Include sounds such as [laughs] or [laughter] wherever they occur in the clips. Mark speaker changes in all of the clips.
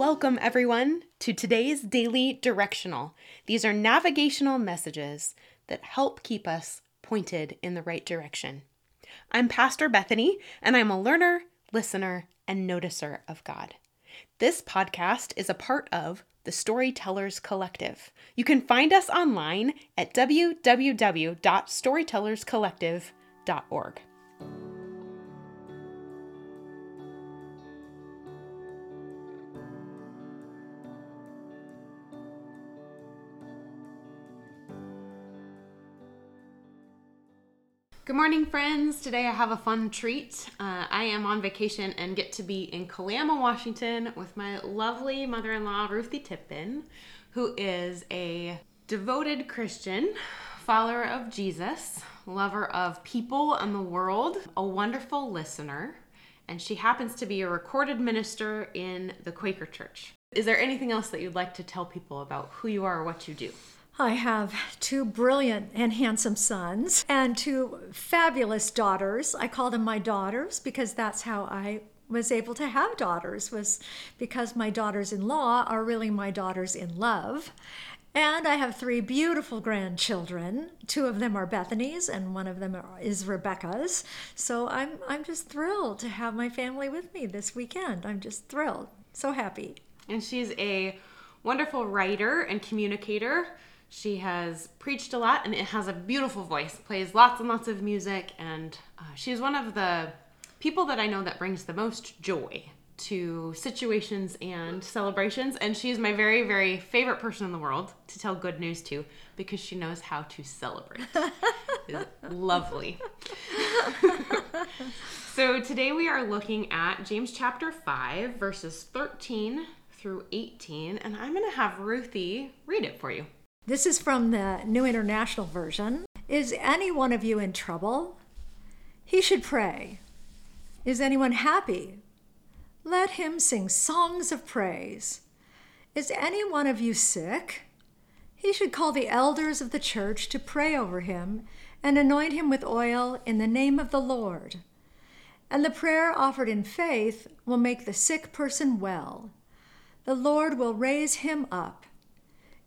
Speaker 1: Welcome, everyone, to today's Daily Directional. These are navigational messages that help keep us pointed in the right direction. I'm Pastor Bethany, and I'm a learner, listener, and noticer of God. This podcast is a part of the Storytellers Collective. You can find us online at www.storytellerscollective.org. Good morning, friends. Today I have a fun treat. Uh, I am on vacation and get to be in Kalama, Washington with my lovely mother in law, Ruthie Tippin, who is a devoted Christian, follower of Jesus, lover of people and the world, a wonderful listener, and she happens to be a recorded minister in the Quaker Church. Is there anything else that you'd like to tell people about who you are or what you do?
Speaker 2: I have two brilliant and handsome sons and two fabulous daughters. I call them my daughters because that's how I was able to have daughters was because my daughters-in-law are really my daughters in love. And I have three beautiful grandchildren. Two of them are Bethany's, and one of them is Rebecca's. So I'm I'm just thrilled to have my family with me this weekend. I'm just thrilled, so happy.
Speaker 1: And she's a wonderful writer and communicator. She has preached a lot and it has a beautiful voice, plays lots and lots of music, and uh, she's one of the people that I know that brings the most joy to situations and celebrations. And she's my very, very favorite person in the world to tell good news to because she knows how to celebrate. lovely. [laughs] so today we are looking at James chapter 5, verses 13 through 18, and I'm going to have Ruthie read it for you.
Speaker 2: This is from the New International Version. Is any one of you in trouble? He should pray. Is anyone happy? Let him sing songs of praise. Is any one of you sick? He should call the elders of the church to pray over him and anoint him with oil in the name of the Lord. And the prayer offered in faith will make the sick person well. The Lord will raise him up.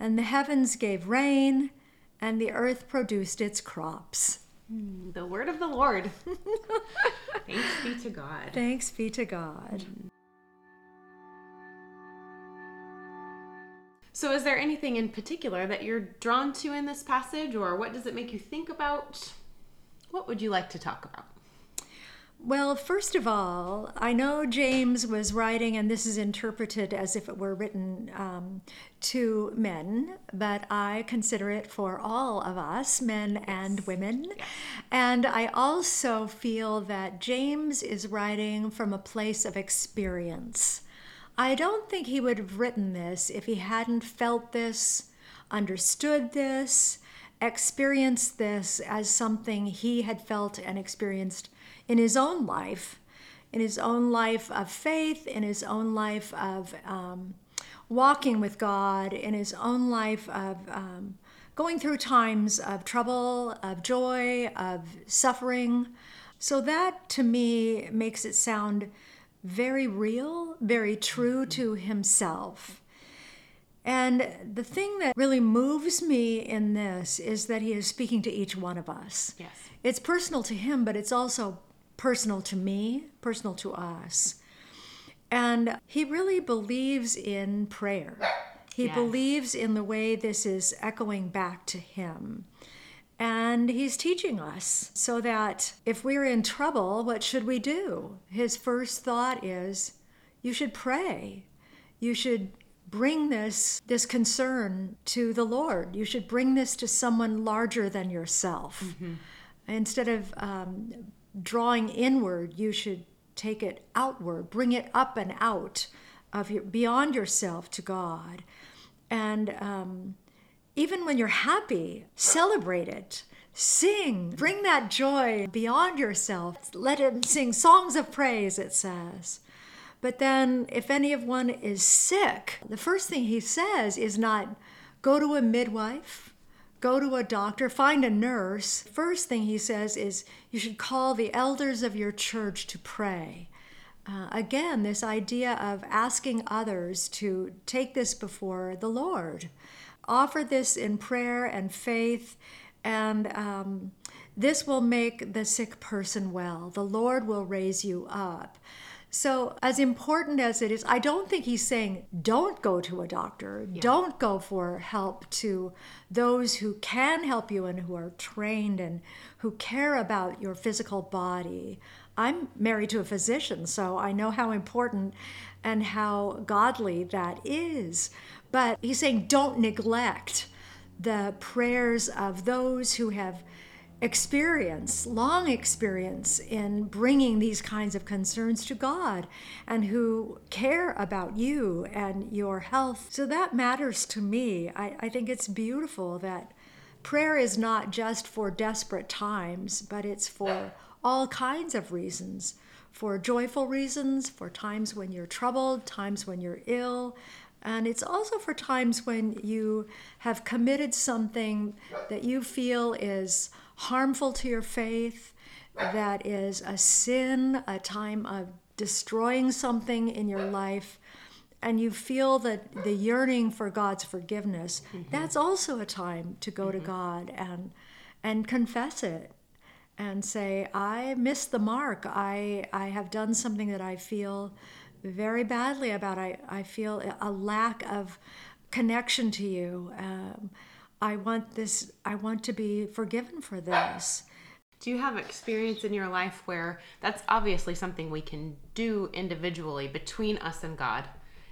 Speaker 2: and the heavens gave rain, and the earth produced its crops.
Speaker 1: Hmm, the word of the Lord. [laughs] Thanks be to God.
Speaker 2: Thanks be to God.
Speaker 1: So, is there anything in particular that you're drawn to in this passage, or what does it make you think about? What would you like to talk about?
Speaker 2: Well, first of all, I know James was writing, and this is interpreted as if it were written um, to men, but I consider it for all of us, men and women. Yes. And I also feel that James is writing from a place of experience. I don't think he would have written this if he hadn't felt this, understood this, experienced this as something he had felt and experienced in his own life, in his own life of faith, in his own life of um, walking with God, in his own life of um, going through times of trouble, of joy, of suffering. So that to me makes it sound very real, very true to himself. And the thing that really moves me in this is that he is speaking to each one of us.
Speaker 1: Yes.
Speaker 2: It's personal to him, but it's also personal to me, personal to us. And he really believes in prayer. He yes. believes in the way this is echoing back to him. And he's teaching us so that if we're in trouble, what should we do? His first thought is you should pray. You should bring this this concern to the Lord. You should bring this to someone larger than yourself. Mm-hmm. Instead of um, drawing inward, you should take it outward, bring it up and out of your beyond yourself to God, and um, even when you're happy, celebrate it. Sing, bring that joy beyond yourself. Let him sing songs of praise, it says. But then, if any of one is sick, the first thing he says is not go to a midwife, go to a doctor, find a nurse. First thing he says is you should call the elders of your church to pray. Uh, again, this idea of asking others to take this before the Lord, offer this in prayer and faith, and um, this will make the sick person well. The Lord will raise you up. So, as important as it is, I don't think he's saying don't go to a doctor, yeah. don't go for help to those who can help you and who are trained and who care about your physical body. I'm married to a physician, so I know how important and how godly that is. But he's saying don't neglect the prayers of those who have experience, long experience in bringing these kinds of concerns to God and who care about you and your health. So that matters to me. I, I think it's beautiful that prayer is not just for desperate times, but it's for all kinds of reasons for joyful reasons, for times when you're troubled, times when you're ill, and it's also for times when you have committed something that you feel is harmful to your faith, that is a sin, a time of destroying something in your life, and you feel that the yearning for God's forgiveness, mm-hmm. that's also a time to go mm-hmm. to God and and confess it and say, I missed the mark. I I have done something that I feel very badly about. I, I feel a lack of connection to you. Um, I want this, I want to be forgiven for this.
Speaker 1: Do you have experience in your life where that's obviously something we can do individually between us and God?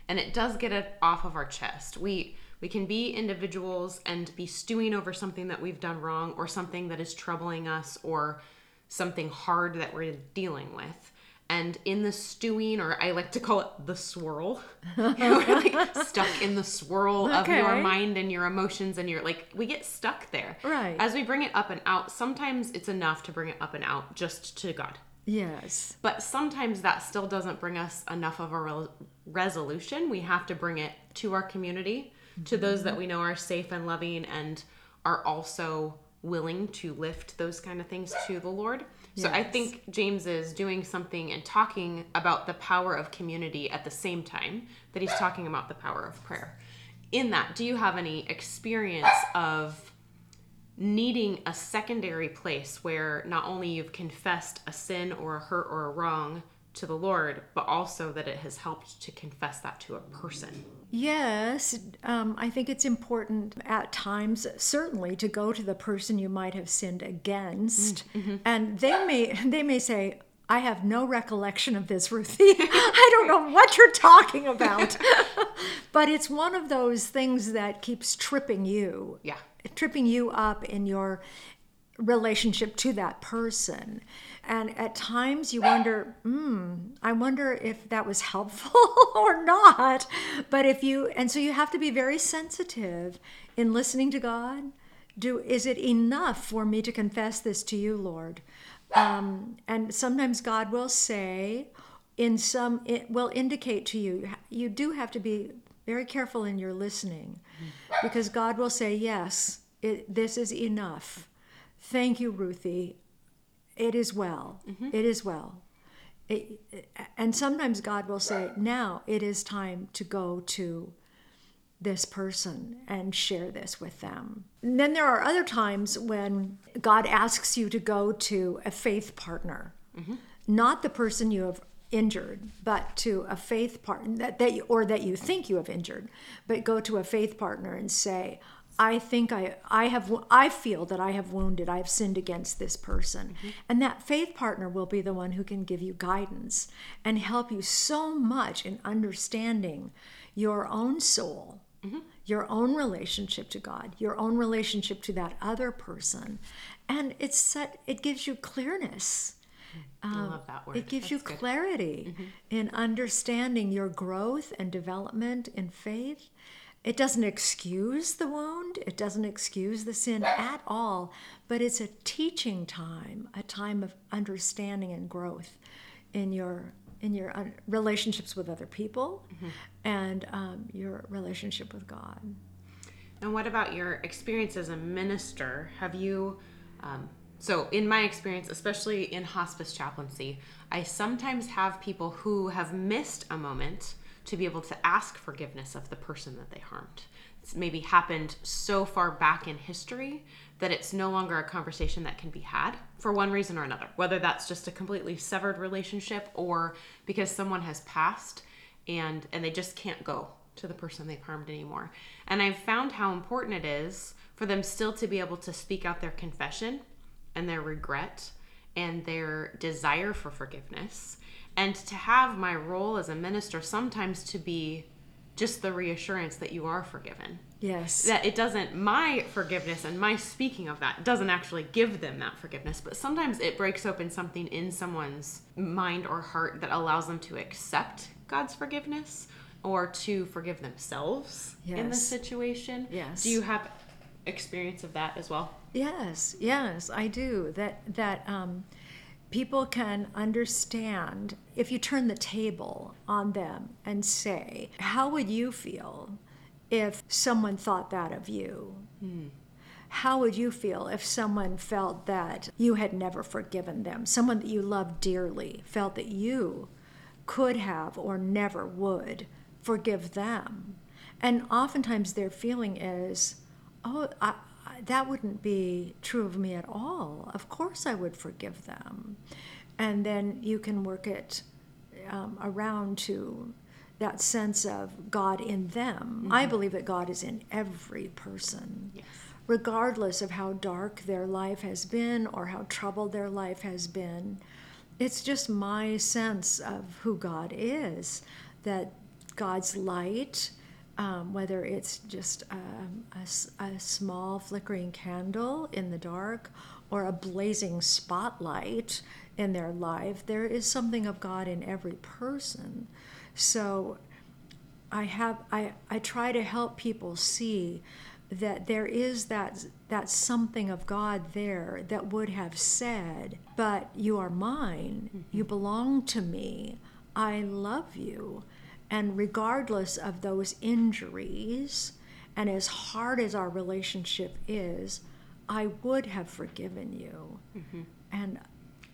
Speaker 1: And it does get it off of our chest. We we can be individuals and be stewing over something that we've done wrong or something that is troubling us or something hard that we're dealing with and in the stewing or i like to call it the swirl. [laughs] [laughs] We're like stuck in the swirl okay. of your mind and your emotions and you're like we get stuck there.
Speaker 2: Right.
Speaker 1: As we bring it up and out sometimes it's enough to bring it up and out just to god.
Speaker 2: Yes.
Speaker 1: But sometimes that still doesn't bring us enough of a re- resolution. We have to bring it to our community mm-hmm. to those that we know are safe and loving and are also willing to lift those kind of things to the lord so yes. I think James is doing something and talking about the power of community at the same time that he's talking about the power of prayer. In that, do you have any experience of needing a secondary place where not only you've confessed a sin or a hurt or a wrong to the Lord, but also that it has helped to confess that to a person?
Speaker 2: Yes, um, I think it's important at times, certainly, to go to the person you might have sinned against, mm, mm-hmm. and they may they may say, "I have no recollection of this, Ruthie. [laughs] I don't know what you're talking about." [laughs] but it's one of those things that keeps tripping you,
Speaker 1: yeah,
Speaker 2: tripping you up in your relationship to that person. And at times you wonder, hmm, I wonder if that was helpful [laughs] or not. But if you, and so you have to be very sensitive in listening to God. Do is it enough for me to confess this to you, Lord? Um, and sometimes God will say, in some, it will indicate to you. You do have to be very careful in your listening, because God will say, yes, it, this is enough. Thank you, Ruthie. It is well. Mm-hmm. It is well. It, and sometimes God will say, now it is time to go to this person and share this with them. And then there are other times when God asks you to go to a faith partner, mm-hmm. not the person you have injured, but to a faith partner that, that you, or that you think you have injured, but go to a faith partner and say, I think I I have I feel that I have wounded, I have sinned against this person. Mm-hmm. And that faith partner will be the one who can give you guidance and help you so much in understanding your own soul, mm-hmm. your own relationship to God, your own relationship to that other person. And it's set it gives you clearness.
Speaker 1: I love that word.
Speaker 2: It gives you
Speaker 1: That's good.
Speaker 2: clarity in understanding your growth and development in faith. It doesn't excuse the wound, it doesn't excuse the sin at all, but it's a teaching time, a time of understanding and growth in your in your uh, relationships with other people and um, your relationship with God.
Speaker 1: And what about your experience as a minister? Have you, um, so in my experience, especially in hospice chaplaincy, I sometimes have people who have missed a moment to be able to ask forgiveness of the person that they harmed. It's maybe happened so far back in history that it's no longer a conversation that can be had for one reason or another, whether that's just a completely severed relationship or because someone has passed and and they just can't go to the person they've harmed anymore. And I've found how important it is for them still to be able to speak out their confession and their regret and their desire for forgiveness and to have my role as a minister sometimes to be just the reassurance that you are forgiven
Speaker 2: Yes.
Speaker 1: that it doesn't my forgiveness and my speaking of that doesn't actually give them that forgiveness but sometimes it breaks open something in someone's mind or heart that allows them to accept god's forgiveness or to forgive themselves in the situation
Speaker 2: Yes.
Speaker 1: do you have experience of that as well
Speaker 2: Yes, yes, I do. That that um, people can understand if you turn the table on them and say, "How would you feel if someone thought that of you?" How would you feel if someone felt that you had never forgiven them? Someone that you loved dearly felt that you could have or never would forgive them. And oftentimes their feeling is, oh, I, that wouldn't be true of me at all. Of course I would forgive them. And then you can work it um, around to that sense of God in them. I believe that God is in every person
Speaker 1: yes
Speaker 2: regardless of how dark their life has been or how troubled their life has been. It's just my sense of who God is, that God's light, um, whether it's just um, a, a small flickering candle in the dark or a blazing spotlight in their life, there is something of God in every person. So I have I, I try to help people see that there is that that something of God there that would have said, but you are mine, you belong to me, I love you. And regardless of those injuries, and as hard as our relationship is, I would have forgiven you. And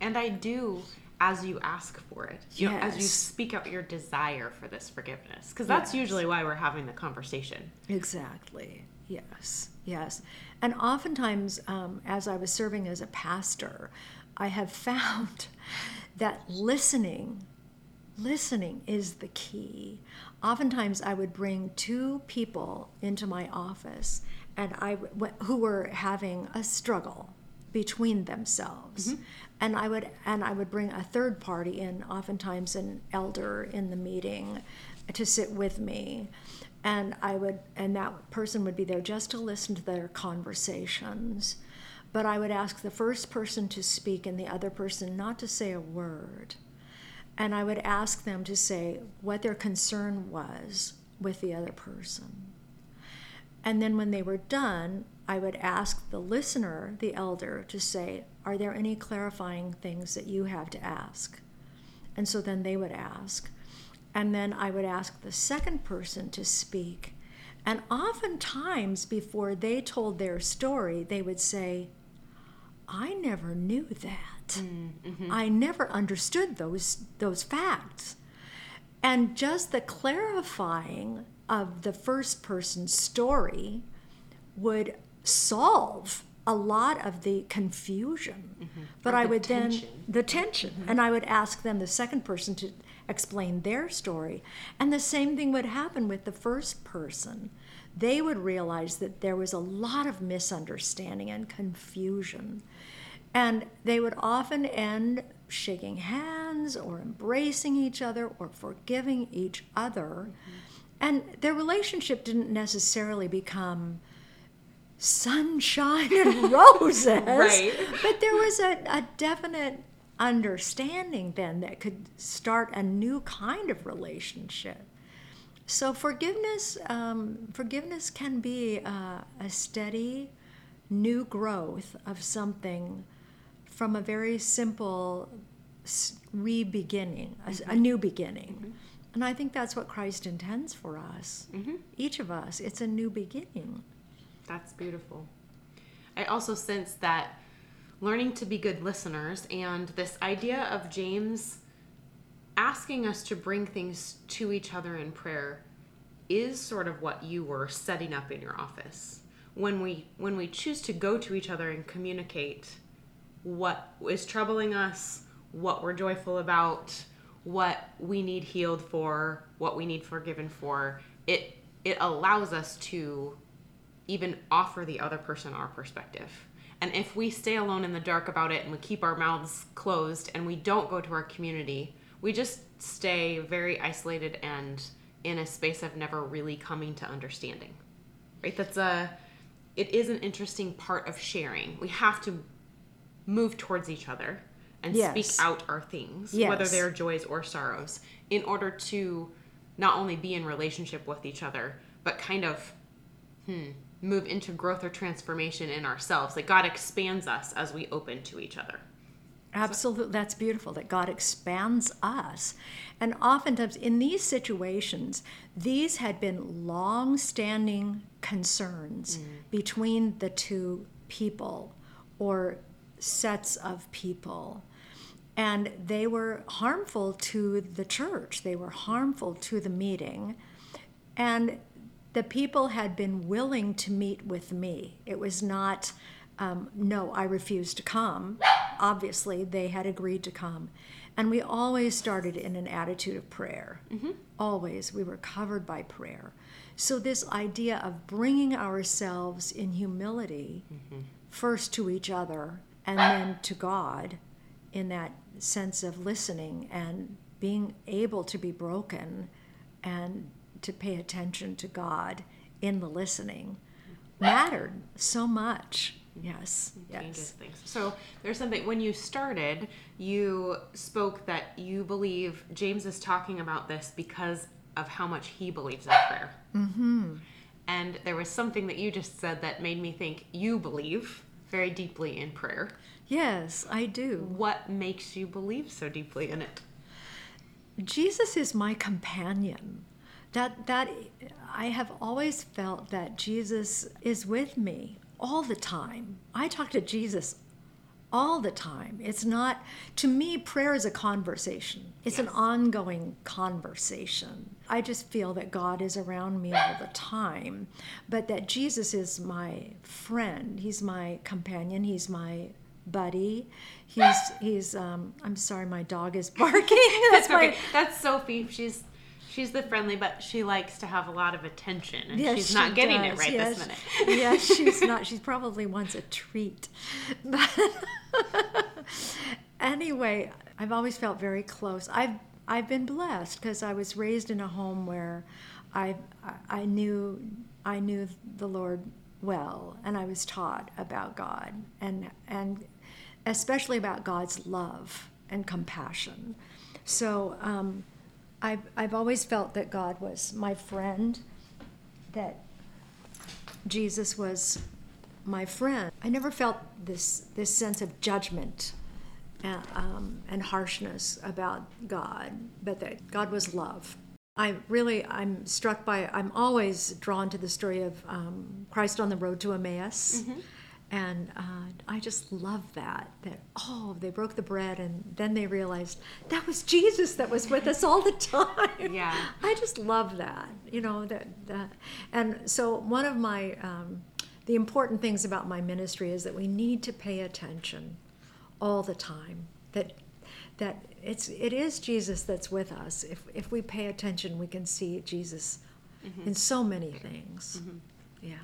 Speaker 1: and i do as you ask for it you know, as you speak out your desire for this forgiveness because that's
Speaker 2: Yes.
Speaker 1: usually why we're having the conversation
Speaker 2: Exactly. Yes. Yes. And oftentimes, um, as I was serving as a pastor, I have [laughs] found that listening, listening is the key. Oftentimes, I would bring two people into my office, and I who were having a struggle between themselves. Mm-hmm. And i would and i would bring a third party in oftentimes an elder in the meeting to sit with me. And i would and that person would be there just to listen to their conversations. But i would ask the first person to speak and the other person not to say a word and i would ask them to say what their concern was with the other person and then when they were done, I would ask the listener, the elder, to say, Are there any clarifying things that you have to ask? And so then they would ask. And then I would ask the second person to speak. And oftentimes, before they told their story, they would say, I never knew that. Mm, mm-hmm. I never understood those, those facts. And just the clarifying of the first person's story would solve a lot of the confusion. Mm-hmm. But
Speaker 1: Or
Speaker 2: I
Speaker 1: the
Speaker 2: would
Speaker 1: tension.
Speaker 2: then, the tension, mm-hmm. and I would ask them, the second person, to explain their story. And the same thing would happen with the first person. They would realize that there was a lot of misunderstanding and confusion. And they would often end shaking hands or embracing each other or forgiving each other. And their relationship didn't necessarily become sunshine and [laughs] roses.
Speaker 1: Right.
Speaker 2: But there was a, a definite understanding then that could start a new kind of relationship. So forgiveness, um, forgiveness can be uh, a steady, new growth of something from a very simple re-beginning, a, a new beginning. Mm-hmm. And I think that's what Christ intends for us. Mm-hmm. Each of us, it's a new beginning.
Speaker 1: That's beautiful. I also sense that learning to be good listeners and this idea of James asking us to bring things to each other in prayer is sort of what you were setting up in your office. When we when we choose to go to each other and communicate what is troubling us, what we're joyful about, what we need healed for, what we need forgiven for, it it allows us to even offer the other person our perspective. And if we stay alone in the dark about it and we keep our mouths closed and we don't go to our community, we just stay very isolated and in a space of never really coming to understanding. Right? That's a it is an interesting part of sharing. We have to move towards each other and yes. speak out our things, yes. whether they're joys or sorrows, in order to not only be in relationship with each other, but kind of hmm, move into growth or transformation in ourselves. Like God expands us as we open to each other.
Speaker 2: Absolutely, that's beautiful that God expands us. And oftentimes in these situations, these had been long standing concerns mm. between the two people or sets of people. And they were harmful to the church, they were harmful to the meeting. And the people had been willing to meet with me. It was not, um, no, I refuse to come. Obviously, they had agreed to come. And we always started in an attitude of prayer. Mm-hmm. Always. We were covered by prayer. So, this idea of bringing ourselves in humility, mm-hmm. first to each other and then to God, in that sense of listening and being able to be broken and to pay attention to God in the listening mattered so much. Yes. yes.
Speaker 1: things. So there's something when you started, you spoke that you believe James is talking about this because of how much he believes in prayer. Mm-hmm. And there was something that you just said that made me think you believe very deeply in prayer.
Speaker 2: Yes, I do.
Speaker 1: What makes you believe so deeply in it?
Speaker 2: Jesus is my companion. That that I have always felt that Jesus is with me all the time. I talk to Jesus all the time. It's not, to me, prayer is a conversation, it's yes. an ongoing conversation. I just feel that God is around me all the time, but that Jesus is my friend. He's my companion. He's my buddy. He's he's um I'm sorry my dog is [laughs] barking.
Speaker 1: That's my okay. That's Sophie. She's she's the friendly, but she likes to have a lot of attention, and yes, she's not she getting does. it right yes. this minute. [laughs]
Speaker 2: yes, she's not. [laughs] She probably wants a treat. [laughs] But anyway, I've always felt very close. I've I've been blessed because I was raised in a home where I I knew I knew the Lord well, and I was taught about God and and especially about God's love and compassion. So um, I've, I've always felt that God was my friend, that Jesus was my friend. I never felt this, this sense of judgment and, uh, um, and harshness about God, but that God was love. I really, I'm struck by, I'm always drawn to the story of um, Christ on the road to Emmaus. Mm-hmm and uh, I just love that. That oh, they broke the bread, and then they realized that was Jesus that was with us all the [laughs] time.
Speaker 1: Yeah,
Speaker 2: I just love that. You know that that, and so one of my um, the important things about my ministry is that we need to pay attention all the time. That that it's it is Jesus that's with us. If if we pay attention, we can see Jesus mm-hmm. in so many things. Mm-hmm. Yeah.